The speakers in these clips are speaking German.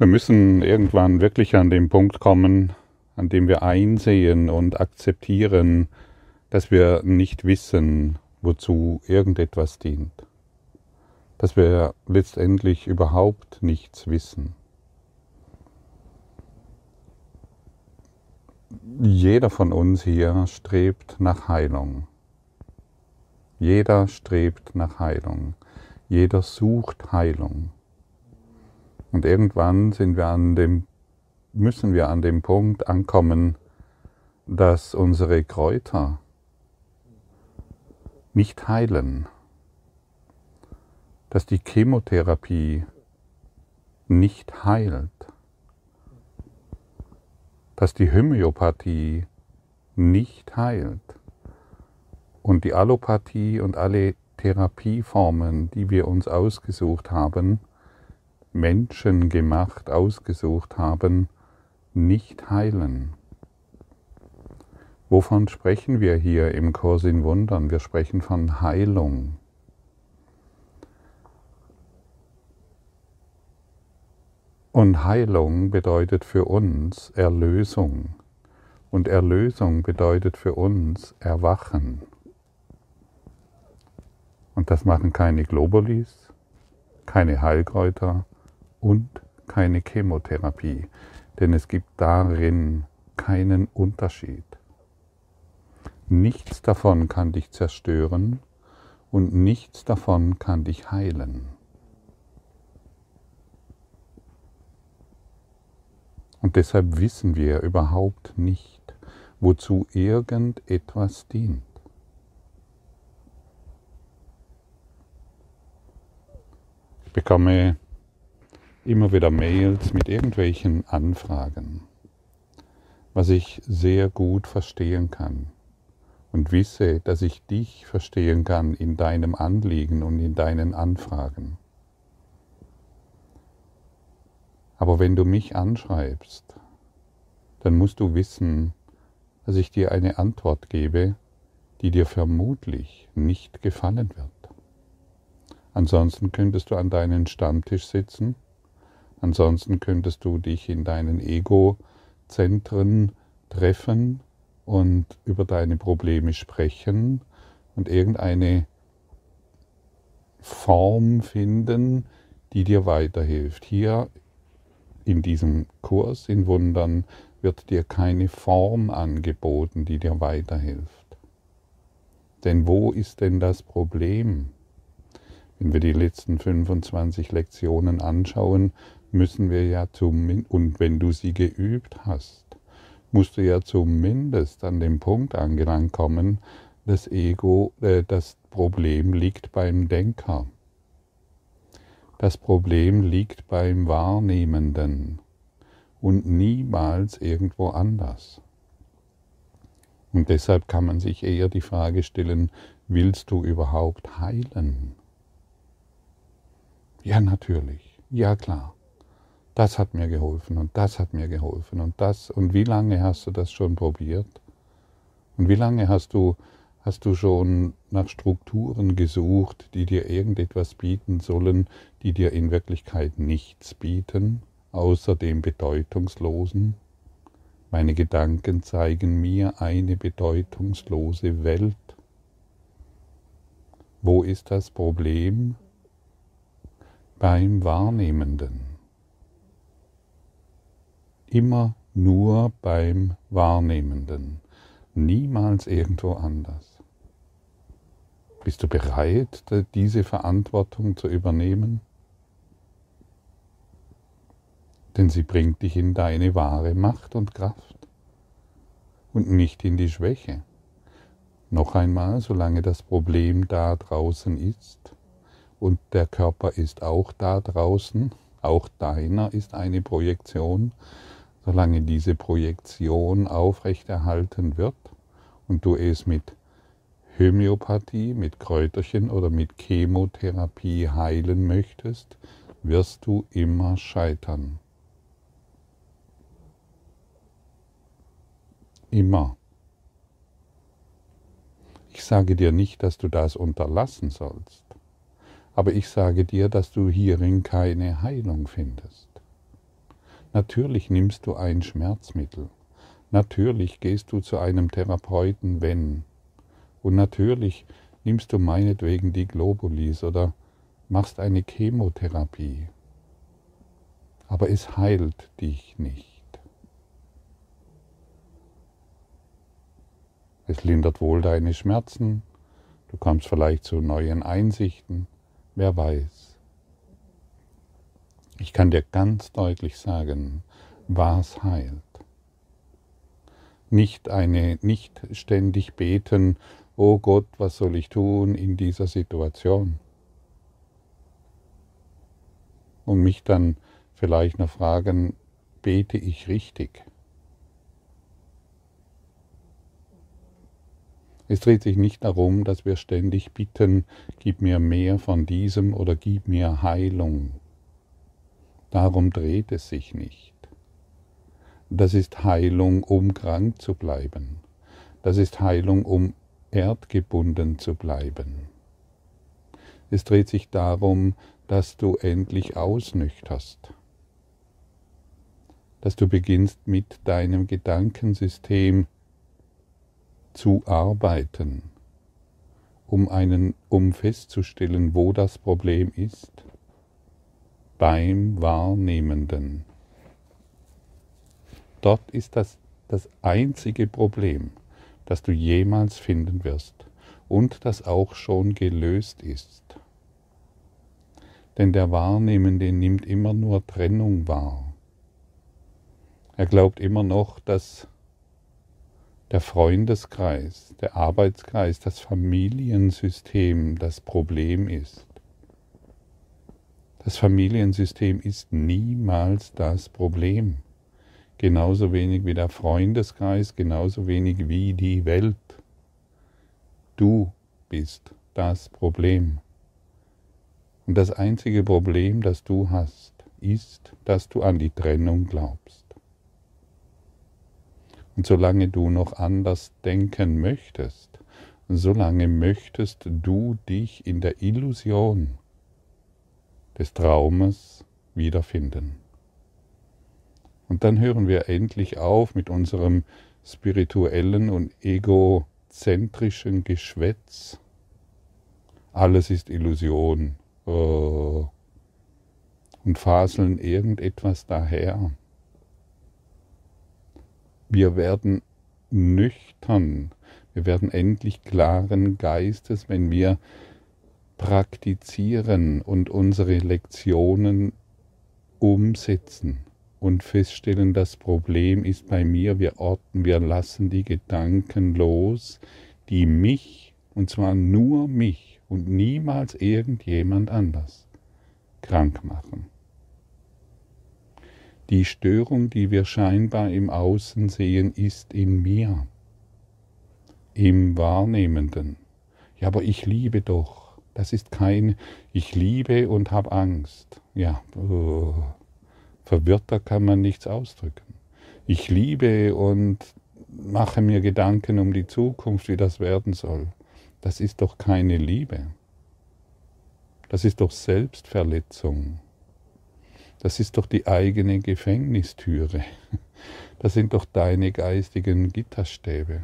Wir müssen irgendwann wirklich an den Punkt kommen, an dem wir einsehen und akzeptieren, dass wir nicht wissen, wozu irgendetwas dient. Dass wir letztendlich überhaupt nichts wissen. Jeder von uns hier strebt nach Heilung. Jeder strebt nach Heilung. Jeder sucht Heilung. Und irgendwann sind wir an dem, müssen wir an dem Punkt ankommen, dass unsere Kräuter nicht heilen, dass die Chemotherapie nicht heilt, dass die Homöopathie nicht heilt. Und die Allopathie und alle Therapieformen, die wir uns ausgesucht haben, menschengemacht ausgesucht haben, nicht heilen. Wovon sprechen wir hier im Kurs in Wundern? Wir sprechen von Heilung. Und Heilung bedeutet für uns Erlösung. Und Erlösung bedeutet für uns Erwachen. Und das machen keine Globulis, keine Heilkräuter, und keine Chemotherapie, denn es gibt darin keinen Unterschied. Nichts davon kann dich zerstören und nichts davon kann dich heilen. Und deshalb wissen wir überhaupt nicht, wozu irgendetwas dient. Ich bekomme immer wieder Mails mit irgendwelchen Anfragen, was ich sehr gut verstehen kann und wisse, dass ich dich verstehen kann in deinem Anliegen und in deinen Anfragen. Aber wenn du mich anschreibst, dann musst du wissen, dass ich dir eine Antwort gebe, die dir vermutlich nicht gefallen wird. Ansonsten könntest du an deinen Stammtisch sitzen Ansonsten könntest du dich in deinen Ego-Zentren treffen und über deine Probleme sprechen und irgendeine Form finden, die dir weiterhilft. Hier in diesem Kurs in Wundern wird dir keine Form angeboten, die dir weiterhilft. Denn wo ist denn das Problem? Wenn wir die letzten 25 Lektionen anschauen, müssen wir ja zum, und wenn du sie geübt hast, musst du ja zumindest an dem Punkt angelangt kommen, das Ego, äh, das Problem liegt beim Denker. Das Problem liegt beim Wahrnehmenden und niemals irgendwo anders. Und deshalb kann man sich eher die Frage stellen, willst du überhaupt heilen? Ja, natürlich. Ja, klar das hat mir geholfen und das hat mir geholfen und das. Und wie lange hast du das schon probiert? Und wie lange hast du, hast du schon nach Strukturen gesucht, die dir irgendetwas bieten sollen, die dir in Wirklichkeit nichts bieten, außer dem Bedeutungslosen? Meine Gedanken zeigen mir eine bedeutungslose Welt. Wo ist das Problem? Beim Wahrnehmenden immer nur beim Wahrnehmenden, niemals irgendwo anders. Bist du bereit, diese Verantwortung zu übernehmen? Denn sie bringt dich in deine wahre Macht und Kraft und nicht in die Schwäche. Noch einmal, solange das Problem da draußen ist und der Körper ist auch da draußen, auch deiner ist eine Projektion, solange diese Projektion aufrechterhalten wird und du es mit Homöopathie, mit Kräuterchen oder mit Chemotherapie heilen möchtest, wirst du immer scheitern. Immer. Ich sage dir nicht, dass du das unterlassen sollst, aber ich sage dir, dass du hierin keine Heilung findest. Natürlich nimmst du ein Schmerzmittel. Natürlich gehst du zu einem Therapeuten, wenn. Und natürlich nimmst du meinetwegen die Globulis oder machst eine Chemotherapie. Aber es heilt dich nicht. Es lindert wohl deine Schmerzen, du kommst vielleicht zu neuen Einsichten, wer weiß. Ich kann dir ganz deutlich sagen, was heilt. Nicht eine, nicht ständig beten, oh Gott, was soll ich tun in dieser Situation? Und mich dann vielleicht noch fragen, bete ich richtig? Es dreht sich nicht darum, dass wir ständig bitten, gib mir mehr von diesem oder gib mir Heilung. Darum dreht es sich nicht. Das ist Heilung, um krank zu bleiben. Das ist Heilung, um erdgebunden zu bleiben. Es dreht sich darum, dass du endlich ausnüchterst, dass du beginnst mit deinem Gedankensystem zu arbeiten, um, einen, um festzustellen, wo das Problem ist, beim Wahrnehmenden. Dort ist das das einzige Problem, das du jemals finden wirst und das auch schon gelöst ist. Denn der Wahrnehmende nimmt immer nur Trennung wahr. Er glaubt immer noch, dass der Freundeskreis, der Arbeitskreis, das Familiensystem das Problem ist. Das Familiensystem ist niemals das Problem. Genauso wenig wie der Freundeskreis, genauso wenig wie die Welt. Du bist das Problem. Und das einzige Problem, das du hast, ist, dass du an die Trennung glaubst. Und solange du noch anders denken möchtest, solange möchtest du dich in der Illusion des Traumes wiederfinden. Und dann hören wir endlich auf mit unserem spirituellen und egozentrischen Geschwätz. Alles ist Illusion. Oh. Und faseln irgendetwas daher. Wir werden nüchtern, wir werden endlich klaren Geistes, wenn wir praktizieren und unsere Lektionen umsetzen und feststellen, das Problem ist bei mir, wir orten, wir lassen die Gedanken los, die mich, und zwar nur mich und niemals irgendjemand anders, krank machen. Die Störung, die wir scheinbar im Außen sehen, ist in mir, im Wahrnehmenden. Ja, aber ich liebe doch. Das ist kein Ich liebe und habe Angst. Ja, oh, verwirrter kann man nichts ausdrücken. Ich liebe und mache mir Gedanken um die Zukunft, wie das werden soll. Das ist doch keine Liebe. Das ist doch Selbstverletzung. Das ist doch die eigene Gefängnistüre. Das sind doch deine geistigen Gitterstäbe.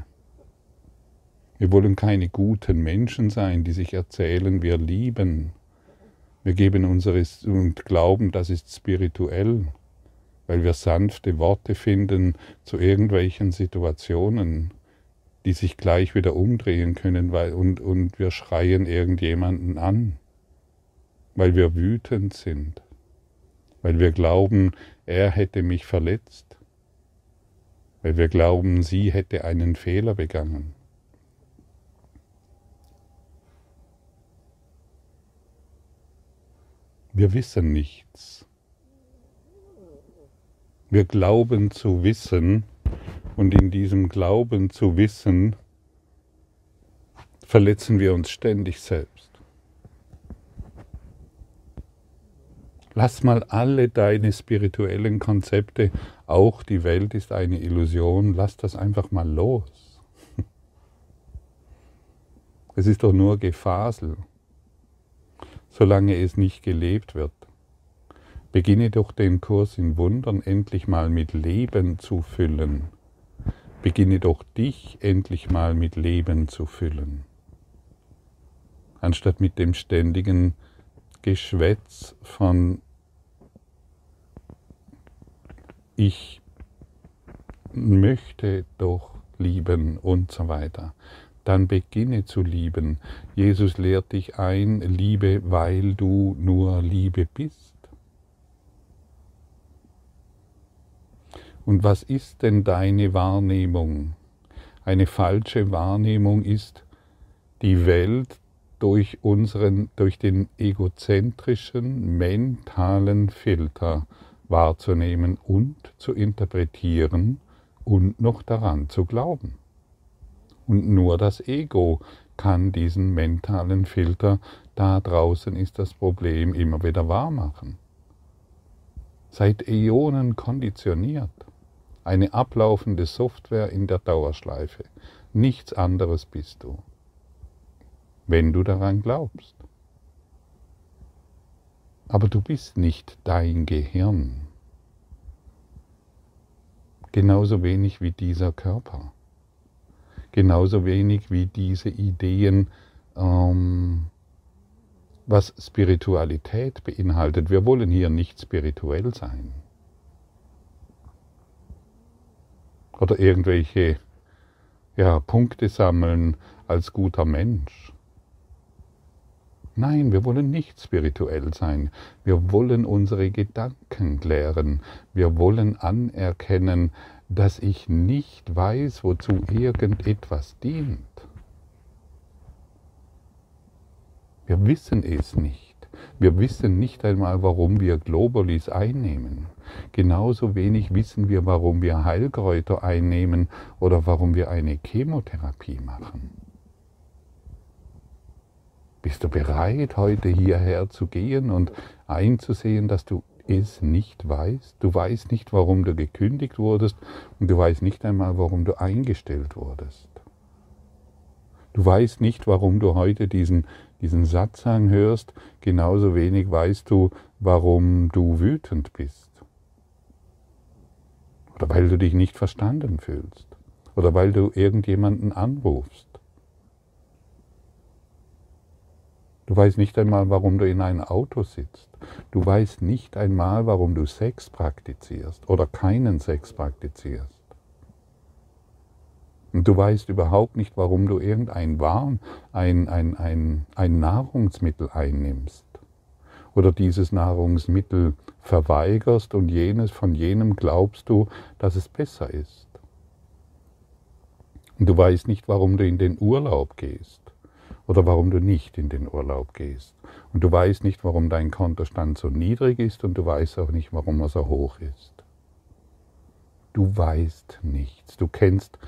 Wir wollen keine guten Menschen sein, die sich erzählen, wir lieben. Wir geben unseres und glauben, das ist spirituell, weil wir sanfte Worte finden zu irgendwelchen Situationen, die sich gleich wieder umdrehen können, weil, und, und wir schreien irgendjemanden an, weil wir wütend sind weil wir glauben, er hätte mich verletzt, weil wir glauben, sie hätte einen Fehler begangen. Wir wissen nichts. Wir glauben zu wissen und in diesem Glauben zu wissen verletzen wir uns ständig selbst. Lass mal alle deine spirituellen Konzepte, auch die Welt ist eine Illusion, lass das einfach mal los. Es ist doch nur Gefasel, solange es nicht gelebt wird. Beginne doch den Kurs in Wundern endlich mal mit Leben zu füllen. Beginne doch dich endlich mal mit Leben zu füllen. Anstatt mit dem ständigen Geschwätz von ich möchte doch lieben und so weiter. Dann beginne zu lieben. Jesus lehrt dich ein, liebe, weil du nur Liebe bist. Und was ist denn deine Wahrnehmung? Eine falsche Wahrnehmung ist, die Welt durch unseren, durch den egozentrischen mentalen Filter wahrzunehmen und zu interpretieren und noch daran zu glauben. Und nur das Ego kann diesen mentalen Filter, da draußen ist das Problem, immer wieder wahrmachen. Seit Äonen konditioniert. Eine ablaufende Software in der Dauerschleife. Nichts anderes bist du. Wenn du daran glaubst. Aber du bist nicht dein Gehirn genauso wenig wie dieser Körper, genauso wenig wie diese Ideen, ähm, was Spiritualität beinhaltet. Wir wollen hier nicht spirituell sein. Oder irgendwelche ja, Punkte sammeln als guter Mensch. Nein, wir wollen nicht spirituell sein. Wir wollen unsere Gedanken klären. Wir wollen anerkennen, dass ich nicht weiß, wozu irgendetwas dient. Wir wissen es nicht. Wir wissen nicht einmal, warum wir Globalis einnehmen. Genauso wenig wissen wir, warum wir Heilkräuter einnehmen oder warum wir eine Chemotherapie machen. Bist du bereit, heute hierher zu gehen und einzusehen, dass du es nicht weißt? Du weißt nicht, warum du gekündigt wurdest und du weißt nicht einmal, warum du eingestellt wurdest. Du weißt nicht, warum du heute diesen, diesen Satz anhörst, genauso wenig weißt du, warum du wütend bist. Oder weil du dich nicht verstanden fühlst. Oder weil du irgendjemanden anrufst. Du weißt nicht einmal, warum du in einem Auto sitzt. Du weißt nicht einmal, warum du Sex praktizierst oder keinen Sex praktizierst. Und du weißt überhaupt nicht, warum du irgendein Warn, ein, ein, ein, ein Nahrungsmittel einnimmst oder dieses Nahrungsmittel verweigerst und jenes von jenem glaubst du, dass es besser ist. Und du weißt nicht, warum du in den Urlaub gehst oder warum du nicht in den Urlaub gehst. Und du weißt nicht, warum dein Kontostand so niedrig ist und du weißt auch nicht, warum er so hoch ist. Du weißt nichts. Du kennst,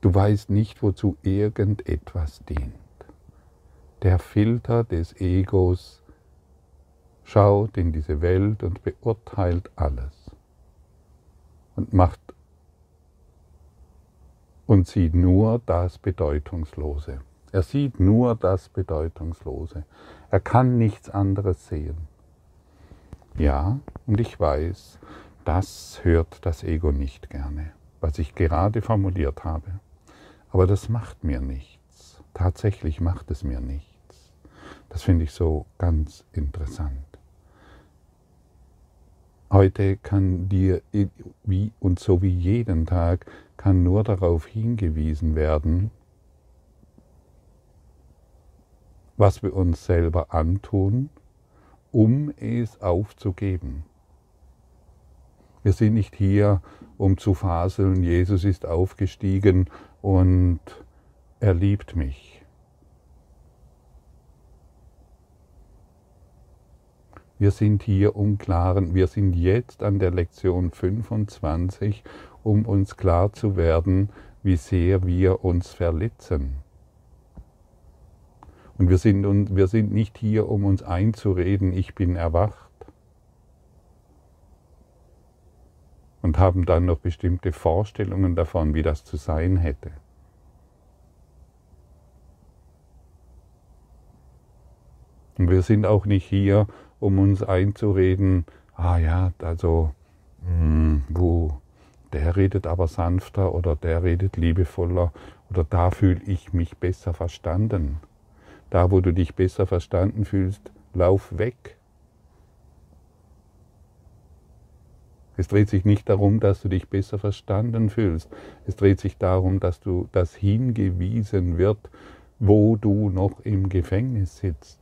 du weißt nicht, wozu irgendetwas dient. Der Filter des Egos schaut in diese Welt und beurteilt alles und macht und sieht nur das Bedeutungslose. Er sieht nur das Bedeutungslose. Er kann nichts anderes sehen. Ja, und ich weiß, das hört das Ego nicht gerne, was ich gerade formuliert habe. Aber das macht mir nichts. Tatsächlich macht es mir nichts. Das finde ich so ganz interessant. Heute kann dir, wie und so wie jeden Tag, kann nur darauf hingewiesen werden, was wir uns selber antun, um es aufzugeben. Wir sind nicht hier, um zu faseln, Jesus ist aufgestiegen und er liebt mich. Wir sind hier um klaren, wir sind jetzt an der Lektion 25, um uns klar zu werden, wie sehr wir uns verletzen. Und wir sind, wir sind nicht hier, um uns einzureden, ich bin erwacht. Und haben dann noch bestimmte Vorstellungen davon, wie das zu sein hätte. Und wir sind auch nicht hier, um uns einzureden, ah ja, also, mh, hm, wo, der redet aber sanfter oder der redet liebevoller oder da fühle ich mich besser verstanden. Da, wo du dich besser verstanden fühlst, lauf weg. Es dreht sich nicht darum, dass du dich besser verstanden fühlst. Es dreht sich darum, dass du das hingewiesen wird, wo du noch im Gefängnis sitzt.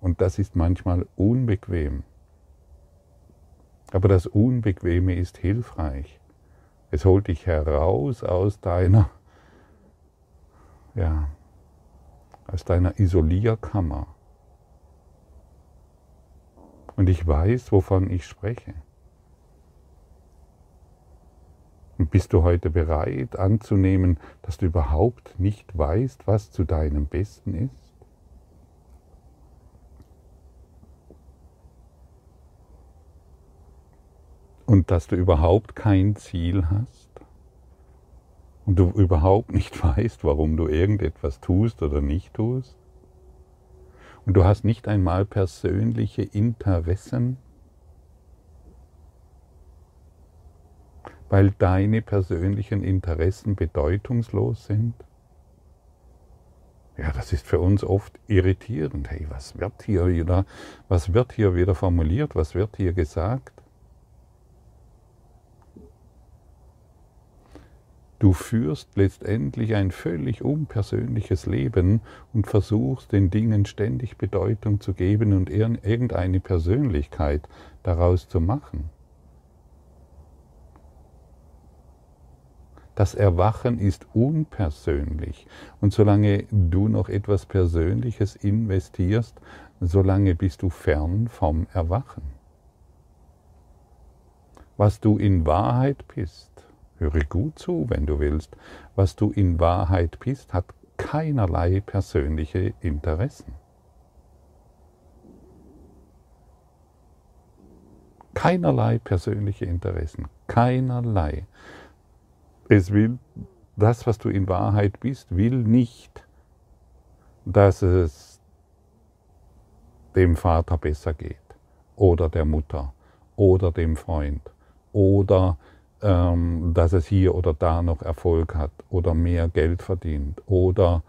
Und das ist manchmal unbequem. Aber das Unbequeme ist hilfreich. Es holt dich heraus aus deiner, ja, aus deiner Isolierkammer. Und ich weiß, wovon ich spreche. Und bist du heute bereit anzunehmen, dass du überhaupt nicht weißt, was zu deinem Besten ist? Und dass du überhaupt kein Ziel hast? Und du überhaupt nicht weißt, warum du irgendetwas tust oder nicht tust? Und du hast nicht einmal persönliche Interessen? weil deine persönlichen Interessen bedeutungslos sind? Ja, das ist für uns oft irritierend. Hey, was wird hier wieder, was wird hier wieder formuliert, was wird hier gesagt? Du führst letztendlich ein völlig unpersönliches Leben und versuchst den Dingen ständig Bedeutung zu geben und irgendeine Persönlichkeit daraus zu machen. Das Erwachen ist unpersönlich. Und solange du noch etwas Persönliches investierst, solange bist du fern vom Erwachen. Was du in Wahrheit bist, höre gut zu, wenn du willst, was du in Wahrheit bist, hat keinerlei persönliche Interessen. Keinerlei persönliche Interessen, keinerlei. Es will, das, was du in Wahrheit bist, will nicht, dass es dem Vater besser geht oder der Mutter oder dem Freund oder dass es hier oder da noch Erfolg hat oder mehr Geld verdient oder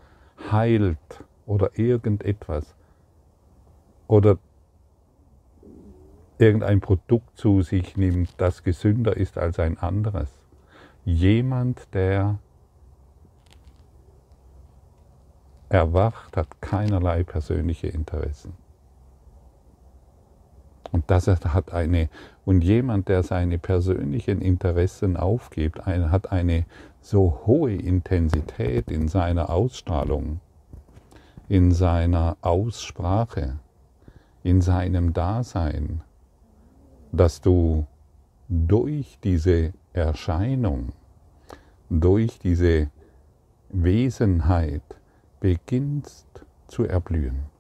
heilt oder irgendetwas oder irgendein Produkt zu sich nimmt, das gesünder ist als ein anderes jemand, der erwacht, hat keinerlei persönliche Interessen. Und das hat eine, und jemand, der seine persönlichen Interessen aufgibt, hat eine so hohe Intensität in seiner Ausstrahlung, in seiner Aussprache, in seinem Dasein, dass du durch diese Erscheinung, durch diese Wesenheit beginnst zu erblühen.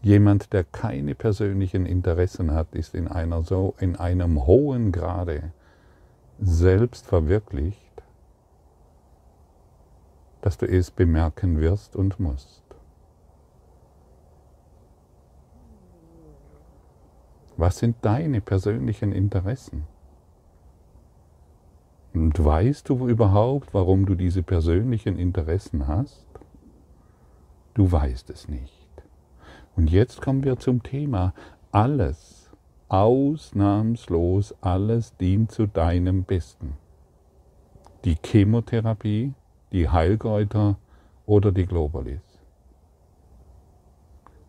Jemand, der keine persönlichen Interessen hat, ist in, einer so, in einem hohen Grade selbst verwirklicht, dass du es bemerken wirst und musst. Was sind deine persönlichen Interessen? Und weißt du überhaupt, warum du diese persönlichen Interessen hast? Du weißt es nicht. Und jetzt kommen wir zum Thema. Alles, ausnahmslos alles dient zu deinem Besten. Die Chemotherapie, die Heilkräuter oder die Globalis.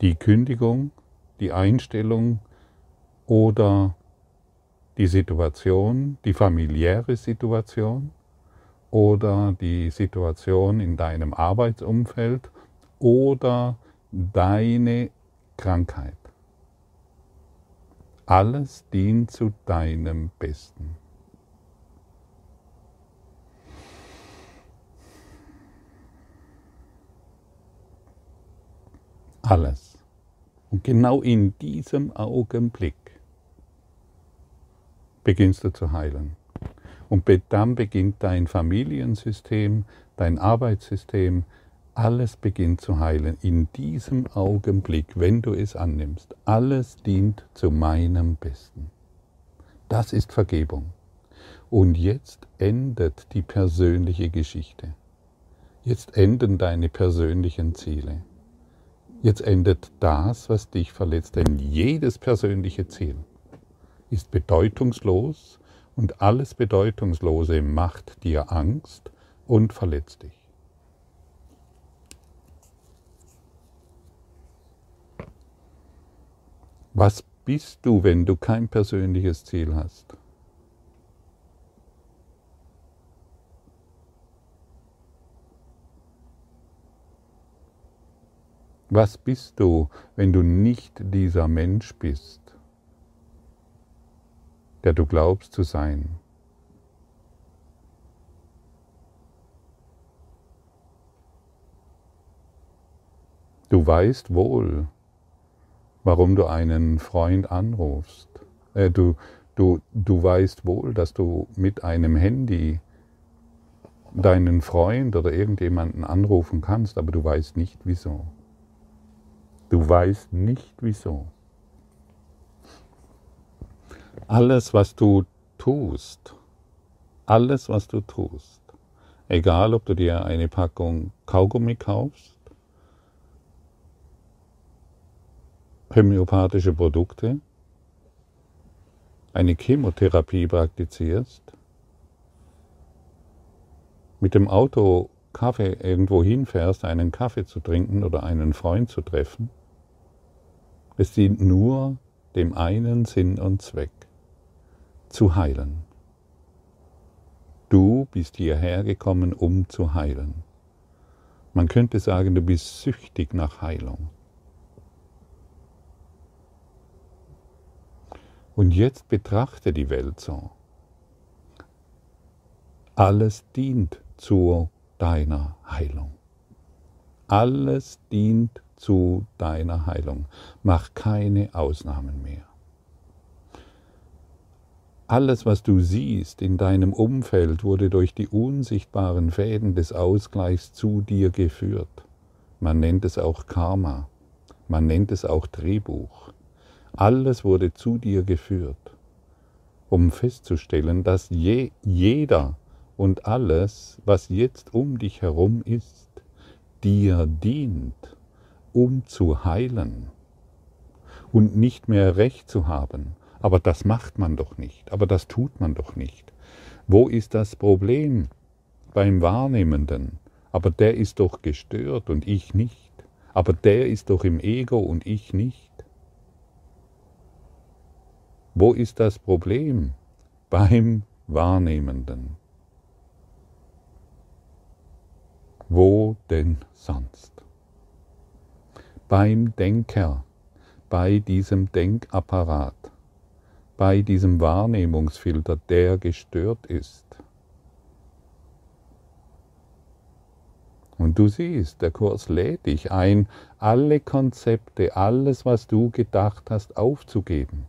Die Kündigung, die Einstellung oder die Situation, die familiäre Situation oder die Situation in deinem Arbeitsumfeld oder deine Krankheit. Alles dient zu deinem Besten. Alles. Und genau in diesem Augenblick beginnst du zu heilen. Und dann beginnt dein Familiensystem, dein Arbeitssystem, Alles beginnt zu heilen. In diesem Augenblick, wenn du es annimmst, alles dient zu meinem Besten. Das ist Vergebung. Und jetzt endet die persönliche Geschichte. Jetzt enden deine persönlichen Ziele. Jetzt endet das, was dich verletzt. Denn jedes persönliche Ziel ist bedeutungslos und alles Bedeutungslose macht dir Angst und verletzt dich. Was bist du, wenn du kein persönliches Ziel hast? Was bist du, wenn du nicht dieser Mensch bist, der du glaubst zu sein? Du weißt wohl, warum du einen Freund anrufst. Äh, du, du, du weißt wohl, dass du mit einem Handy deinen Freund oder irgendjemanden anrufen kannst, aber du weißt nicht wieso. Du weißt nicht wieso. Alles, was du tust, alles, was du tust, egal ob du dir eine Packung Kaugummi kaufst, homöopathische Produkte, eine Chemotherapie praktizierst, mit dem Auto Kaffee irgendwo hinfährst, einen Kaffee zu trinken oder einen Freund zu treffen, es dient nur dem einen Sinn und Zweck, zu heilen. Du bist hierher gekommen, um zu heilen. Man könnte sagen, du bist süchtig nach Heilung. Und jetzt betrachte die Welt so. Alles dient zu deiner Heilung. Alles dient zu deiner Heilung. Mach keine Ausnahmen mehr. Alles, was du siehst in deinem Umfeld, wurde durch die unsichtbaren Fäden des Ausgleichs zu dir geführt. Man nennt es auch Karma. Man nennt es auch Drehbuch. Alles wurde zu dir geführt, um festzustellen, dass je, jeder und alles, was jetzt um dich herum ist, dir dient um zu heilen und nicht mehr recht zu haben. Aber das macht man doch nicht, aber das tut man doch nicht. Wo ist das Problem? Beim Wahrnehmenden. Aber der ist doch gestört und ich nicht. Aber der ist doch im Ego und ich nicht. Wo ist das Problem? Beim Wahrnehmenden. Wo denn sonst? beim Denker, bei diesem Denkapparat, bei diesem Wahrnehmungsfilter, der gestört ist. Und du siehst, der Kurs lädt dich ein, alle Konzepte, alles, was du gedacht hast, aufzugeben.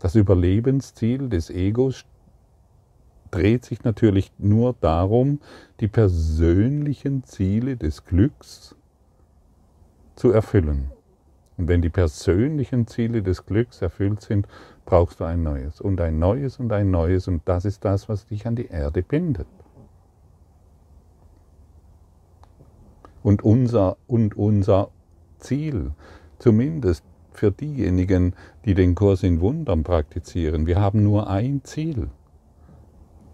Das Überlebensziel des Egos dreht sich natürlich nur darum, die persönlichen Ziele des Glücks zu erfüllen. Und wenn die persönlichen Ziele des Glücks erfüllt sind, brauchst du ein neues und ein neues und ein neues und das ist das, was dich an die Erde bindet. Und unser, und unser Ziel, zumindest für diejenigen, die den Kurs in Wundern praktizieren, wir haben nur ein Ziel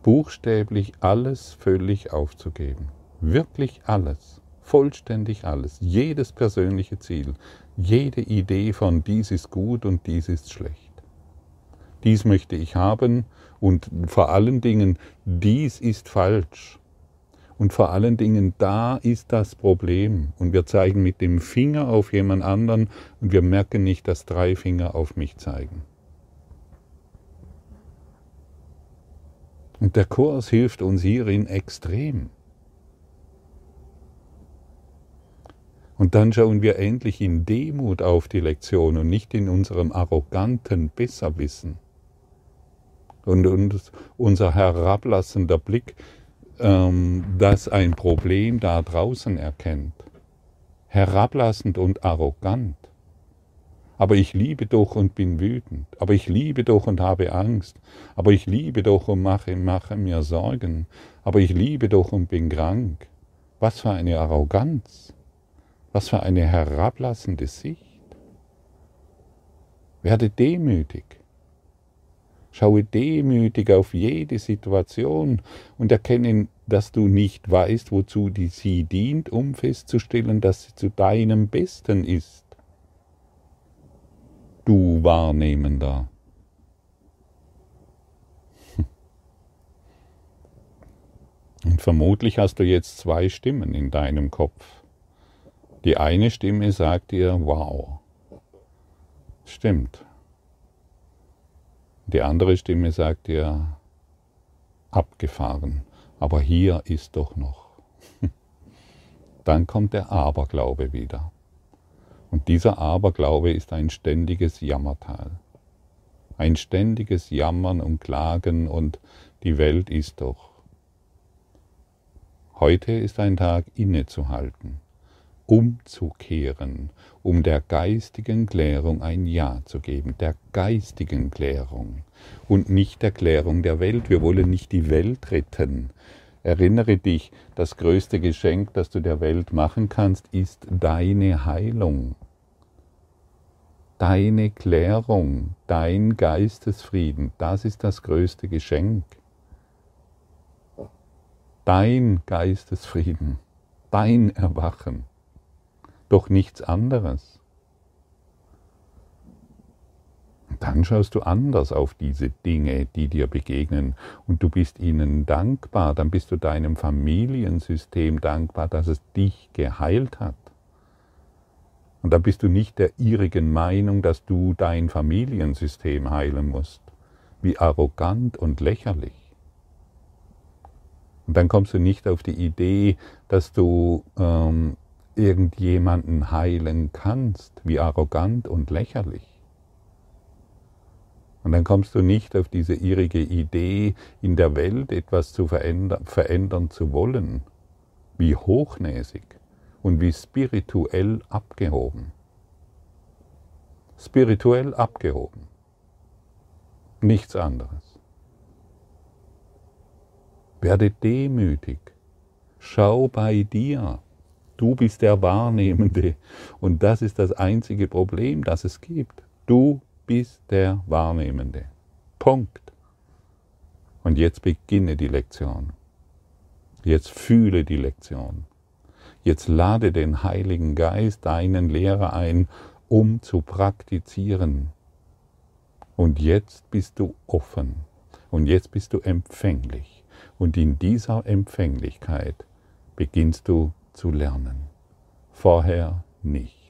buchstäblich alles völlig aufzugeben. Wirklich alles, vollständig alles, jedes persönliche Ziel, jede Idee von dies ist gut und dies ist schlecht. Dies möchte ich haben und vor allen Dingen dies ist falsch. Und vor allen Dingen da ist das Problem. Und wir zeigen mit dem Finger auf jemand anderen und wir merken nicht, dass drei Finger auf mich zeigen. Und der Kurs hilft uns hierin extrem. Und dann schauen wir endlich in Demut auf die Lektion und nicht in unserem arroganten Besserwissen. Und, und unser herablassender Blick ähm, das ein Problem da draußen erkennt. Herablassend und arrogant. Aber ich liebe doch und bin wütend. Aber ich liebe doch und habe Angst. Aber ich liebe doch und mache, mache mir Sorgen. Aber ich liebe doch und bin krank. Was für eine Arroganz. Was für eine herablassende Sicht. Werde demütig. Schaue demütig auf jede Situation und erkenne, dass du nicht weißt, wozu die sie dient, um festzustellen, dass sie zu deinem Besten ist. Du Wahrnehmender. Und vermutlich hast du jetzt zwei Stimmen in deinem Kopf. Die eine Stimme sagt dir, wow, stimmt, die andere Stimme sagt dir, abgefahren, aber hier ist doch noch. Dann kommt der Aberglaube wieder. Und dieser Aberglaube ist ein ständiges Jammertal. Ein ständiges Jammern und Klagen und die Welt ist doch. Heute ist ein Tag innezuhalten umzukehren, um der geistigen Klärung ein Ja zu geben, der geistigen Klärung und nicht der Klärung der Welt. Wir wollen nicht die Welt retten. Erinnere dich, das größte Geschenk, das du der Welt machen kannst, ist deine Heilung, deine Klärung, dein Geistesfrieden. Das ist das größte Geschenk. Dein Geistesfrieden, dein Erwachen doch nichts anderes. Dann schaust du anders auf diese Dinge, die dir begegnen und du bist ihnen dankbar, dann bist du deinem Familiensystem dankbar, dass es dich geheilt hat. Und dann bist du nicht der irrigen Meinung, dass du dein Familiensystem heilen musst. Wie arrogant und lächerlich. Und dann kommst du nicht auf die Idee, dass du ähm, irgendjemanden heilen kannst, wie arrogant und lächerlich. Und dann kommst du nicht auf diese irrige Idee, in der Welt etwas zu verändern, verändern zu wollen, wie hochnäsig und wie spirituell abgehoben. Spirituell abgehoben. Nichts anderes. Werde demütig. Schau bei dir. Du bist der Wahrnehmende. Und das ist das einzige Problem, das es gibt. Du bist der Wahrnehmende. Punkt. Und jetzt beginne die Lektion. Jetzt fühle die Lektion. Jetzt lade den Heiligen Geist, deinen Lehrer ein, um zu praktizieren. Und jetzt bist du offen. Und jetzt bist du empfänglich. Und in dieser Empfänglichkeit beginnst du zu lernen, vorher nicht.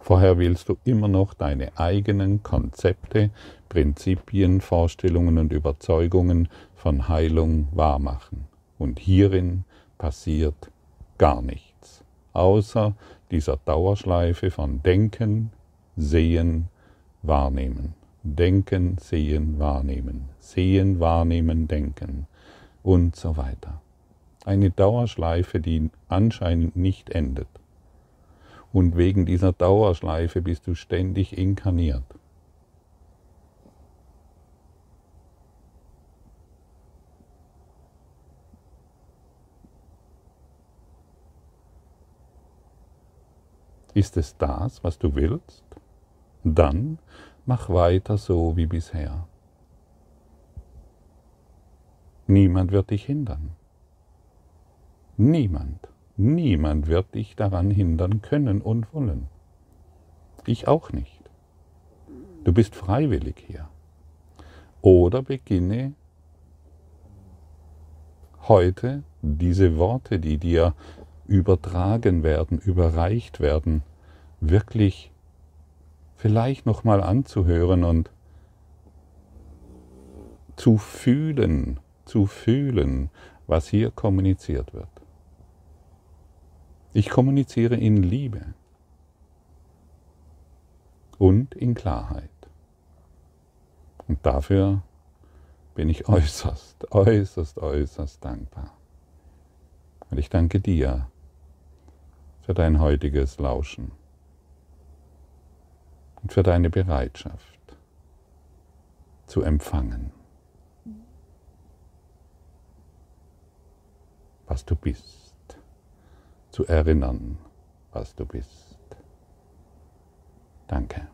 Vorher willst du immer noch deine eigenen Konzepte, Prinzipien, Vorstellungen und Überzeugungen von Heilung wahrmachen. Und hierin passiert gar nichts, außer dieser Dauerschleife von Denken, Sehen, Wahrnehmen. Denken, Sehen, Wahrnehmen. Sehen, Wahrnehmen, Denken und so weiter. Eine Dauerschleife, die anscheinend nicht endet. Und wegen dieser Dauerschleife bist du ständig inkarniert. Ist es das, was du willst? Dann mach weiter so wie bisher. Niemand wird dich hindern. Niemand, niemand wird dich daran hindern können und wollen. Ich auch nicht. Du bist freiwillig hier. Oder beginne heute diese Worte, die dir übertragen werden, überreicht werden, wirklich vielleicht nochmal anzuhören und zu fühlen, zu fühlen, was hier kommuniziert wird. Ich kommuniziere in Liebe und in Klarheit. Und dafür bin ich äußerst, äußerst, äußerst dankbar. Und ich danke dir für dein heutiges Lauschen und für deine Bereitschaft zu empfangen, was du bist, zu erinnern, was du bist. Danke.